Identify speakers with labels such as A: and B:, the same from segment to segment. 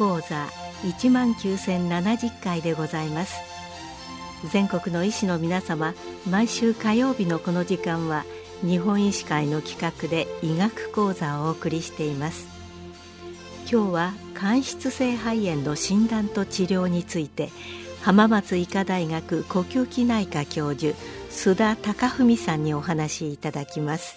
A: 講座1万9070回でございます。全国の医師の皆様毎週火曜日のこの時間は日本医師会の企画で医学講座をお送りしています。今日は間質性肺炎の診断と治療について浜松医科大学呼吸器内科教授須田貴文さんにお話しいただきます。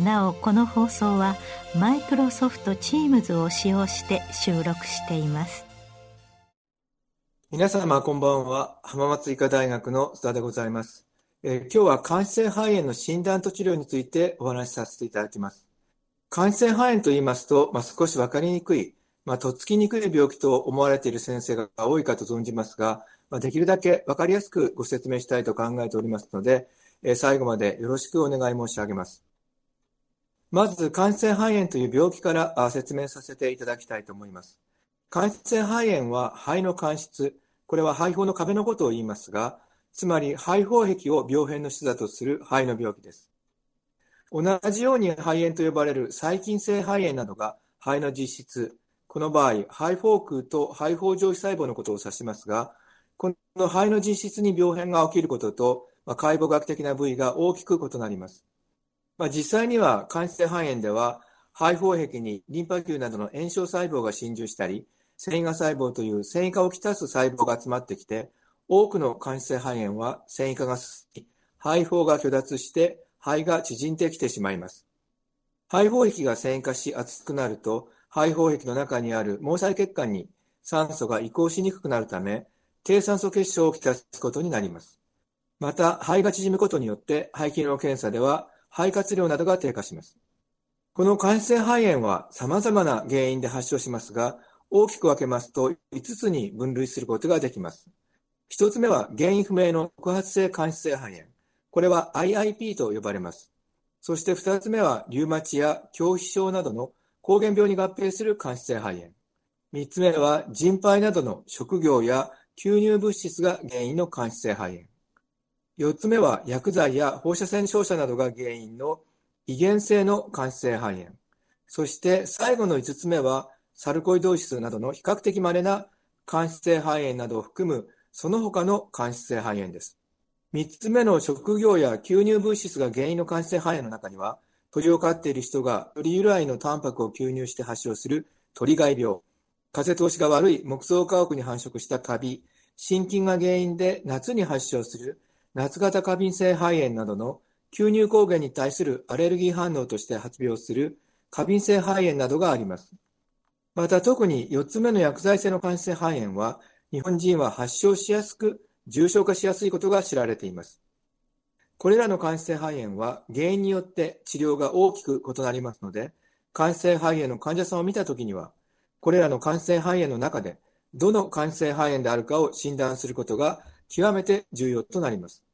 A: なおこの放送はマイクロソフト Teams を使用して収録しています。
B: 皆様こんばんは。浜松医科大学の須田でございます、えー、今日は間質性肺炎の診断と治療についてお話しさせていただきます。間質性肺炎と言いますと、まあ、少し分かりにくい、まあ、とっつきにくい病気と思われている先生が多いかと存じますが、まあ、できるだけ分かりやすくご説明したいと考えておりますので、えー、最後までよろしくお願い申し上げます。まず、感染肺炎という病気から説明させていただきたいと思います。感染肺炎は肺の間質、これは肺胞の壁のことを言いますが、つまり肺胞壁を病変の主だとする肺の病気です。同じように肺炎と呼ばれる細菌性肺炎などが肺の実質、この場合、肺フォークと肺胞上皮細胞のことを指しますが、この肺の実質に病変が起きることと、ま、解剖学的な部位が大きく異なります。まあ、実際には間質性肺炎では肺胞壁にリンパ球などの炎症細胞が侵入したり繊維化細胞という繊維化をきたす細胞が集まってきて多くの間質性肺炎は繊維化が進み肺胞が虚脱して肺が縮んできてしまいます。肺胞壁が繊維化し厚くなると肺胞壁の中にある毛細血管に酸素が移行しにくくなるため低酸素血症をきたすことになります。また肺が縮むことによって肺機能検査では肺活量などが低下します。この間質性肺炎は様々な原因で発症しますが、大きく分けますと5つに分類することができます。1つ目は原因不明の特発性間質性肺炎。これは IIP と呼ばれます。そして2つ目はリウマチや恐怖症などの膠原病に合併する間質性肺炎。3つ目は人肺などの職業や吸入物質が原因の間質性肺炎。4つ目は薬剤や放射線照射などが原因の遺伝性の間質性肺炎。そして最後の5つ目はサルコイド質などの比較的稀な間質性肺炎などを含むその他の間質性肺炎です。3つ目の職業や吸入物質が原因の間質性肺炎の中には鳥を飼っている人が鳥由来のタンパクを吸入して発症する鳥害病、風通しが悪い木造家屋に繁殖したカビ、心筋が原因で夏に発症する夏型過敏性肺炎などの吸入抗原に対するアレルギー反応として発病する過敏性肺炎などがあります。また特に4つ目の薬剤性の間質性肺炎は日本人は発症しやすく重症化しやすいことが知られています。これらの間質性肺炎は原因によって治療が大きく異なりますので、間質性肺炎の患者さんを見たときには、これらの間質性肺炎の中でどの間質性肺炎であるかを診断することが極めて重要となります。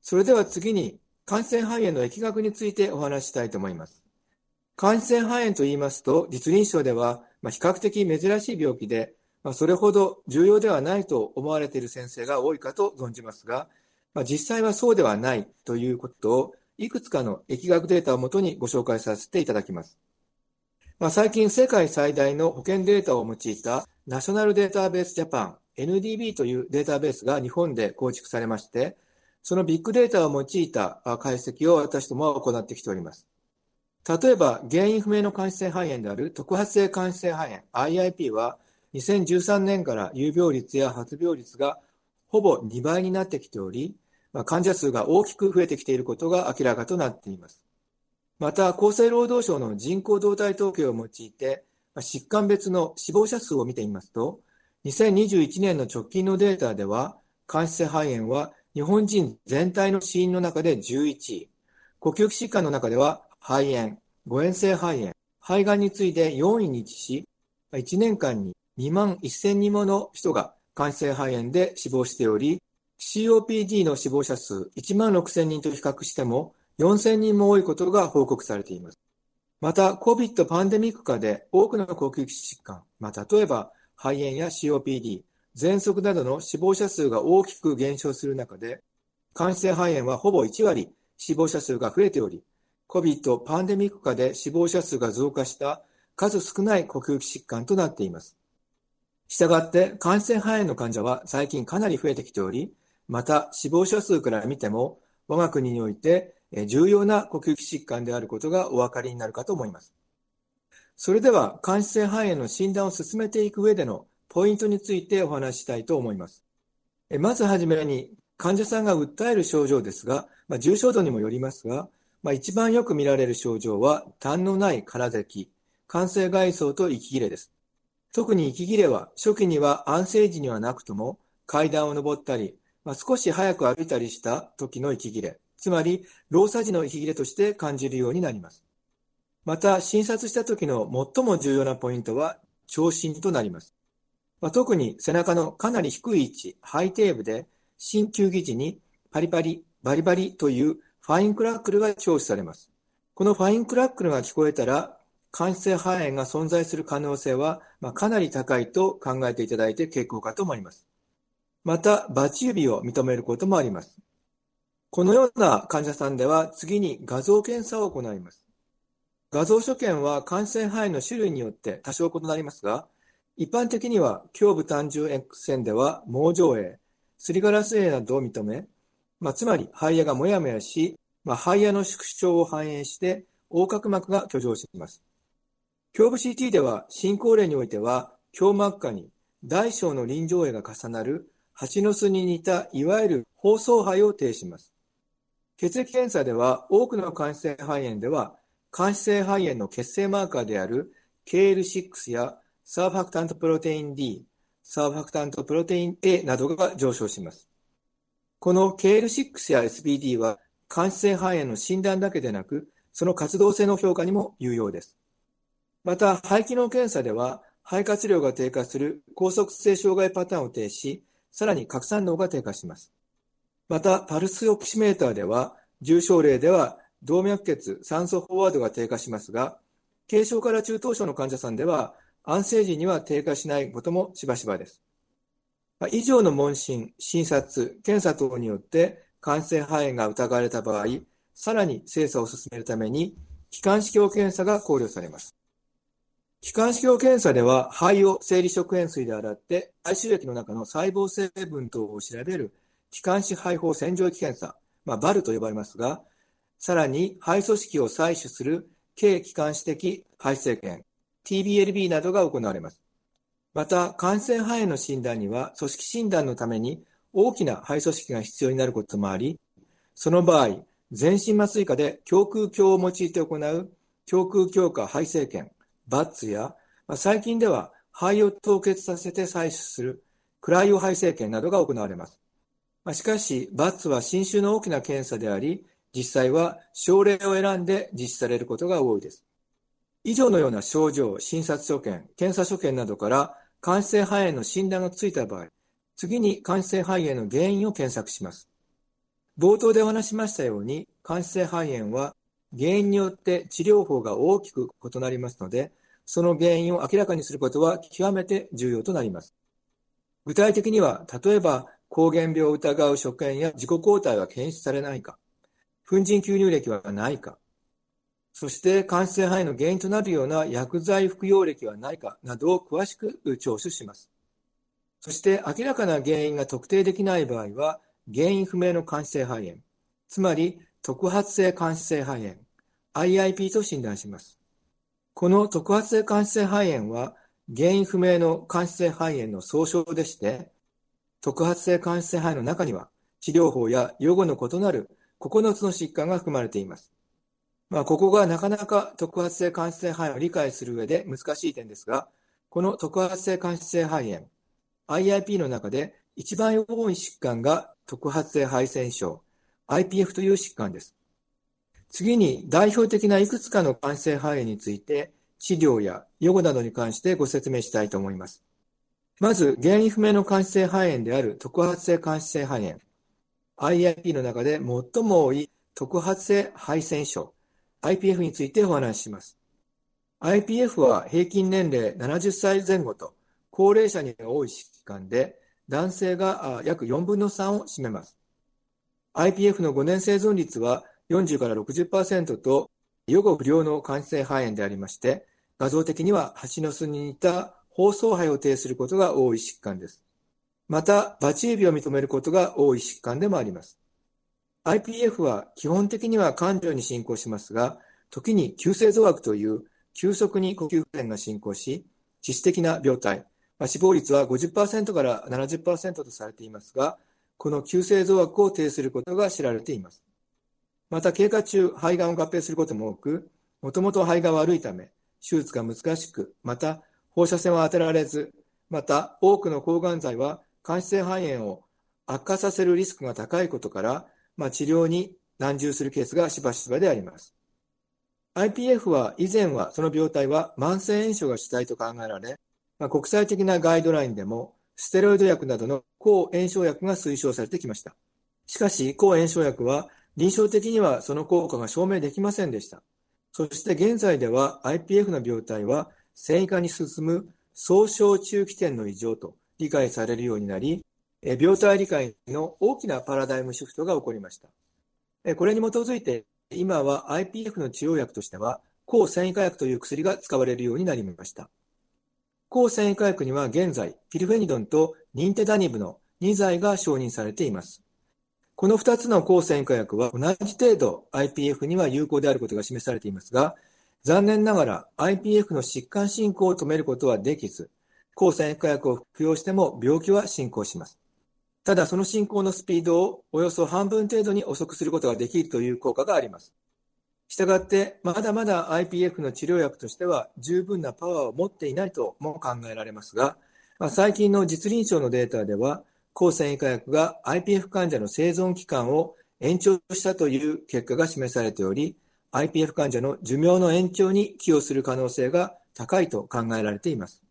B: それでは次に、感染肺炎の疫学についてお話したいと思います。感染肺炎と言いますと、実臨床では、比較的珍しい病気で、それほど重要ではないと思われている先生が多いかと存じますが、実際はそうではないということを、いくつかの疫学データをもとにご紹介させていただきます。まあ、最近世界最大の保険データを用いたナショナルデータベースジャパン NDB というデータベースが日本で構築されまして、そのビッグデータを用いた解析を私どもは行ってきております。例えば、原因不明の間質性肺炎である特発性間質性肺炎 IIP は、2013年から有病率や発病率がほぼ2倍になってきており、患者数が大きく増えてきていることが明らかとなっています。また、厚生労働省の人口動態統計を用いて、疾患別の死亡者数を見てみますと、2021年の直近のデータでは、間質性肺炎は日本人全体の死因の中で11位、呼吸器疾患の中では肺炎、誤嚥性肺炎、肺がんに次いで4位に位置し、1年間に2万1000人もの人が間質性肺炎で死亡しており、COPD の死亡者数1万6000人と比較しても4000人も多いことが報告されています。また、COVID パンデミック下で多くの呼吸器疾患、まあ、例えば肺炎や COPD、喘息などの死亡者数が大きく減少する中で、間質性肺炎はほぼ1割死亡者数が増えており、COVID パンデミック下で死亡者数が増加した数少ない呼吸器疾患となっています。したがって、感染肺炎の患者は最近かなり増えてきており、また死亡者数から見ても、我が国において重要な呼吸器疾患であることがお分かりになるかと思います。それでは、感染肺炎の診断を進めていく上でのポイントについてお話ししたいと思います。まずはじめに、患者さんが訴える症状ですが、まあ、重症度にもよりますが、まあ、一番よく見られる症状は、痰のない空咳、感性外装と息切れです。特に息切れは初期には安静時にはなくとも階段を上ったり、まあ、少し早く歩いたりした時の息切れ、つまり老作時の息切れとして感じるようになります。また診察した時の最も重要なポイントは聴診となります。まあ、特に背中のかなり低い位置、ハイテーブで新球技時にパリパリ、バリバリというファインクラックルが聴取されます。このファインクラックルが聞こえたら感染肺炎が存在する可能性は、まあ、かなり高いと考えていただいて結構かと思います。また、バチ指を認めることもあります。このような患者さんでは次に画像検査を行います。画像所見は感染肺炎の種類によって多少異なりますが、一般的には胸部単純 X 線では網状影、すりガラス影などを認め、まあ、つまり肺野がもやもやし、まあ、肺野の縮小を反映して横隔膜が居上します。胸部 CT では、進行例においては、胸膜下に大小の臨場絵が重なる蜂の巣に似たいわゆる包装肺を呈します。血液検査では、多くの感染肺炎では、感染肺炎の血清マーカーである KL6 やサーファクタントプロテイン D、サーファクタントプロテイン A などが上昇します。この KL6 や SBD は感染肺炎の診断だけでなく、その活動性の評価にも有用です。また、肺機能検査では、肺活量が低下する高速性障害パターンを呈し、さらに拡散能が低下します。また、パルスオキシメーターでは、重症例では動脈血、酸素フォワードが低下しますが、軽症から中等症の患者さんでは、安静時には低下しないこともしばしばです。以上の問診、診察、検査等によって感染肺炎が疑われた場合、さらに精査を進めるために、気管支鏡検査が考慮されます。気管支鏡検査では肺を生理食塩水で洗って肺腫液の中の細胞成分等を調べる気管支肺胞洗浄液検査、まあ、バルと呼ばれますが、さらに肺組織を採取する軽気管支的肺生検、TBLB などが行われます。また、感染肺炎の診断には組織診断のために大きな肺組織が必要になることもあり、その場合、全身麻酔科で胸腔鏡を用いて行う胸腔鏡下肺生検、バッツや、まあ、最近では肺を凍結させて採取するクライオ肺生検などが行われます。まあ、しかし、バッツは新種の大きな検査であり、実際は症例を選んで実施されることが多いです。以上のような症状、診察所見、検査所見などから感染肺炎の診断がついた場合、次に感染肺炎の原因を検索します。冒頭でお話しましたように、感染肺炎は原因によって治療法が大きく異なりますので、その原因を明らかにすることは極めて重要となります。具体的には、例えば、膠原病を疑う所見や自己抗体は検出されないか、粉塵吸入歴はないか、そして感染肺の原因となるような薬剤服用歴はないかなどを詳しく聴取します。そして明らかな原因が特定できない場合は、原因不明の感染肺炎、つまり特発性感染肺炎、IIP と診断します。この特発性感染肺炎は原因不明の感染肺炎の総称でして、特発性感染肺炎の中には治療法や予後の異なる9つの疾患が含まれています。まあ、ここがなかなか特発性感染肺炎を理解する上で難しい点ですが、この特発性感染肺炎、IIP の中で一番多い疾患が特発性肺腺症、IPF という疾患です。次に代表的ないくつかの感染肺炎について治療や予後などに関してご説明したいと思います。まず原因不明の感染肺炎である特発性感染肺炎。IIP の中で最も多い特発性肺腺症 IPF についてお話しします。IPF は平均年齢70歳前後と高齢者に多い疾患で男性が約4分の3を占めます。IPF の5年生存率は40から60%と予後不良の感染肺炎でありまして、画像的には蜂の巣に似た包装肺を呈することが多い疾患です。また、バチ指を認めることが多い疾患でもあります。IPF は基本的には感情に進行しますが、時に急性増悪という急速に呼吸不全が進行し、致死的な病態、ま、死亡率は50%から70%とされていますが、この急性増悪を呈することが知られています。また、経過中、肺がんを合併することも多く、もともと肺が悪いため、手術が難しく、また、放射線は当てられず、また、多くの抗がん剤は、間質性肺炎を悪化させるリスクが高いことから、まあ、治療に難重するケースがしばしばであります。IPF は以前はその病態は慢性炎症が主体と考えられ、まあ、国際的なガイドラインでもステロイド薬などの抗炎症薬が推奨されてきました。しかし、抗炎症薬は臨床的にはその効果が証明できませんでした。そして現在では IPF の病態は繊維化に進む総小中期点の異常と理解されるようになり、病態理解の大きなパラダイムシフトが起こりました。これに基づいて今は IPF の治療薬としては、抗繊維化薬という薬が使われるようになりました。抗繊維化薬には現在、ピルフェニドンとニンテダニブの2剤が承認されています。この2つの抗繊維化薬は同じ程度 IPF には有効であることが示されていますが、残念ながら IPF の疾患進行を止めることはできず、抗繊維化薬を服用しても病気は進行します。ただその進行のスピードをおよそ半分程度に遅くすることができるという効果があります。したがって、まだまだ IPF の治療薬としては十分なパワーを持っていないとも考えられますが、まあ、最近の実臨床のデータでは、抗繊維化薬が IPF 患者の生存期間を延長したという結果が示されており、IPF 患者の寿命の延長に寄与する可能性が高いと考えられています。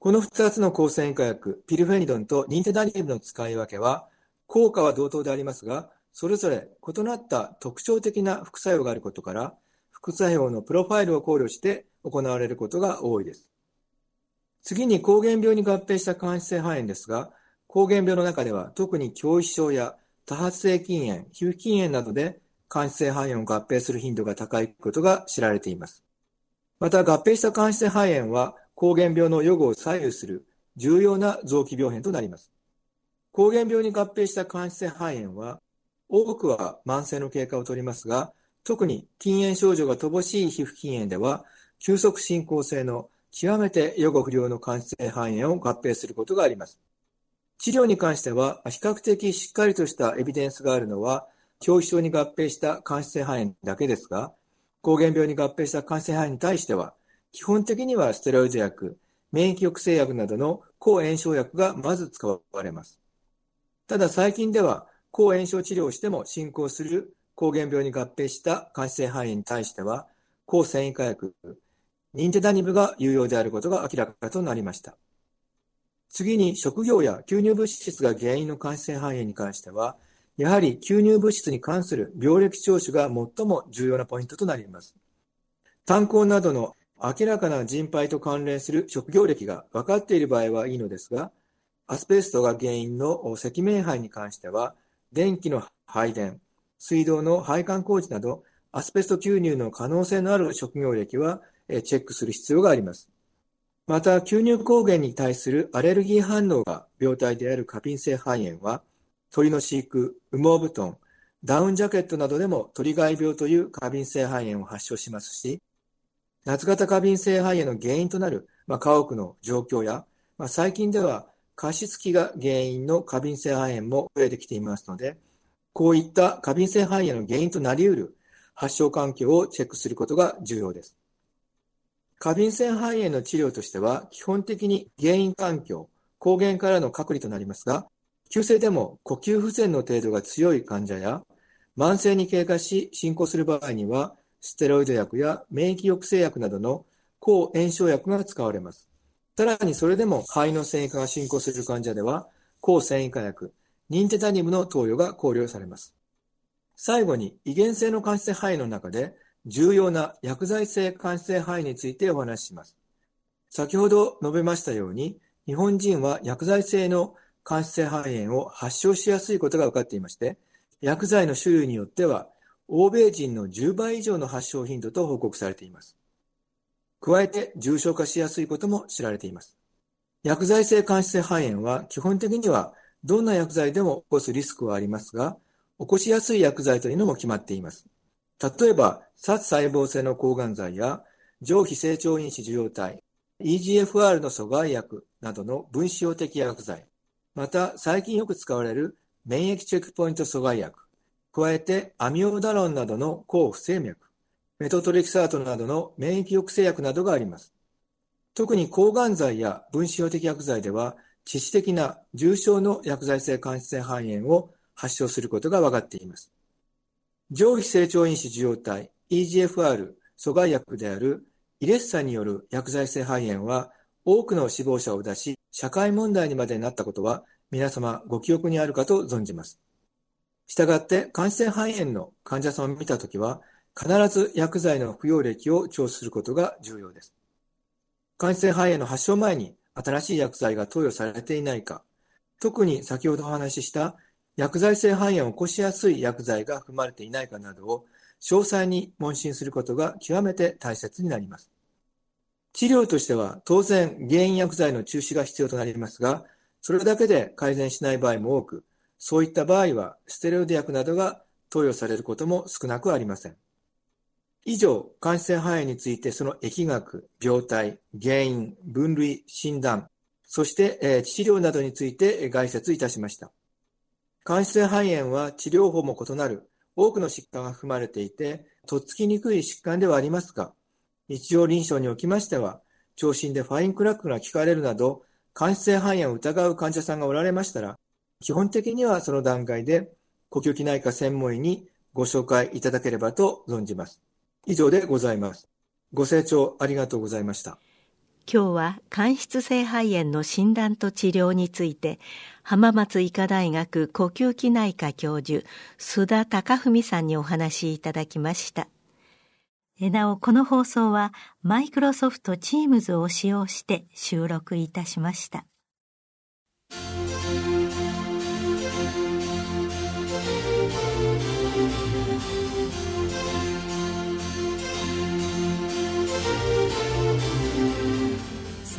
B: この2つの抗繊維化薬、ピルフェニドンとニンテダニウムの使い分けは、効果は同等でありますが、それぞれ異なった特徴的な副作用があることから、副作用のプロファイルを考慮して行われることが多いです。次に膠原病に合併した間質性肺炎ですが、膠原病の中では特に胸皮症や多発性筋炎、皮膚筋炎などで間質性肺炎を合併する頻度が高いことが知られています。また合併した間質性肺炎は膠原病の予後を左右する重要な臓器病変となります。膠原病に合併した間質性肺炎は、多くは慢性の経過をとりますが、特に筋炎症状が乏しい皮膚筋炎では、急速進行性の極めて予後不良の間質性肺炎を合併することがあります。治療に関しては、比較的しっかりとしたエビデンスがあるのは、表皮症に合併した間質性肺炎だけですが、膠原病に合併した間質性肺炎に対しては、基本的にはステロイド薬、免疫抑制薬などの抗炎症薬がまず使われます。ただ最近では、抗炎症治療をしても進行する抗原病に合併した間質性肺炎に対しては、抗繊維化薬、ニンテダニブが有用であることが明らかとなりました。次に、食業や吸入物質が原因の間質性肺炎に関しては、やはり吸入物質に関する病歴聴取が最も重要なポイントとなります。炭鉱などの明らかな人肺と関連する職業歴が分かっている場合はいいのですが、アスベストが原因の赤面肺に関しては、電気の配電、水道の配管工事など、アスベスト吸入の可能性のある職業歴はチェックする必要があります。また、吸入抗原に対するアレルギー反応が病態である過敏性肺炎は、鳥の飼育、羽毛布団、ダウンジャケットなどでも鳥害病という過敏性肺炎を発症しますし、夏型過敏性肺炎の原因となる、まあ、家屋の状況や、まあ、最近では加湿器が原因の過敏性肺炎も増えてきていますので、こういった過敏性肺炎の原因となり得る発症環境をチェックすることが重要です。過敏性肺炎の治療としては、基本的に原因環境、抗原からの隔離となりますが、急性でも呼吸不全の程度が強い患者や、慢性に経過し進行する場合には、ステロイド薬や免疫抑制薬などの抗炎症薬が使われます。さらにそれでも肺の繊維化が進行する患者では、抗繊維化薬、ニンテタニムの投与が考慮されます。最後に、遺伝性の間質性肺炎の中で、重要な薬剤性間質性肺炎についてお話しします。先ほど述べましたように、日本人は薬剤性の間質性肺炎を発症しやすいことが分かっていまして、薬剤の種類によっては欧米人の10倍以上の発症頻度と報告されています。加えて重症化しやすいことも知られています。薬剤性間質性肺炎は基本的にはどんな薬剤でも起こすリスクはありますが、起こしやすい薬剤というのも決まっています。例えば、殺細胞性の抗がん剤や上皮成長因子受容体、EGFR の阻害薬などの分子用的薬剤、また最近よく使われる免疫チェックポイント阻害薬、加えてアミオダロンなどの抗不整脈、メトトレキサートなどの免疫抑制薬などがあります。特に抗がん剤や分子標的薬剤では、致死的な重症の薬剤性間質性肺炎を発症することが分かっています。上皮成長因子受容体 EGFR 阻害薬であるイレッサによる薬剤性肺炎は多くの死亡者を出し、社会問題にまでなったことは皆様ご記憶にあるかと存じます。したがって、感染肺炎の患者さんを見たときは、必ず薬剤の服用歴を調査することが重要です。感染肺炎の発症前に新しい薬剤が投与されていないか、特に先ほどお話しした薬剤性肺炎を起こしやすい薬剤が含まれていないかなどを詳細に問診することが極めて大切になります。治療としては当然原因薬剤の中止が必要となりますが、それだけで改善しない場合も多く、そういった場合はステロイド薬などが投与されることも少なくありません。以上、感染肺炎についてその疫学、病態、原因、分類、診断、そして、えー、治療などについて概説いたしました。感染肺炎は治療法も異なる多くの疾患が含まれていて、とっつきにくい疾患ではありますが、日常臨床におきましては、聴診でファインクラックが聞かれるなど、感染肺炎を疑う患者さんがおられましたら、基本的にはその段階で呼吸器内科専門医にご紹介いただければと存じます。以上でございます。ご清聴ありがとうございました。
A: 今日は間質性肺炎の診断と治療について浜松医科大学呼吸器内科教授須田貴文さんにお話しいただきました。なおこの放送はマイクロソフト Teams を使用して収録いたしました。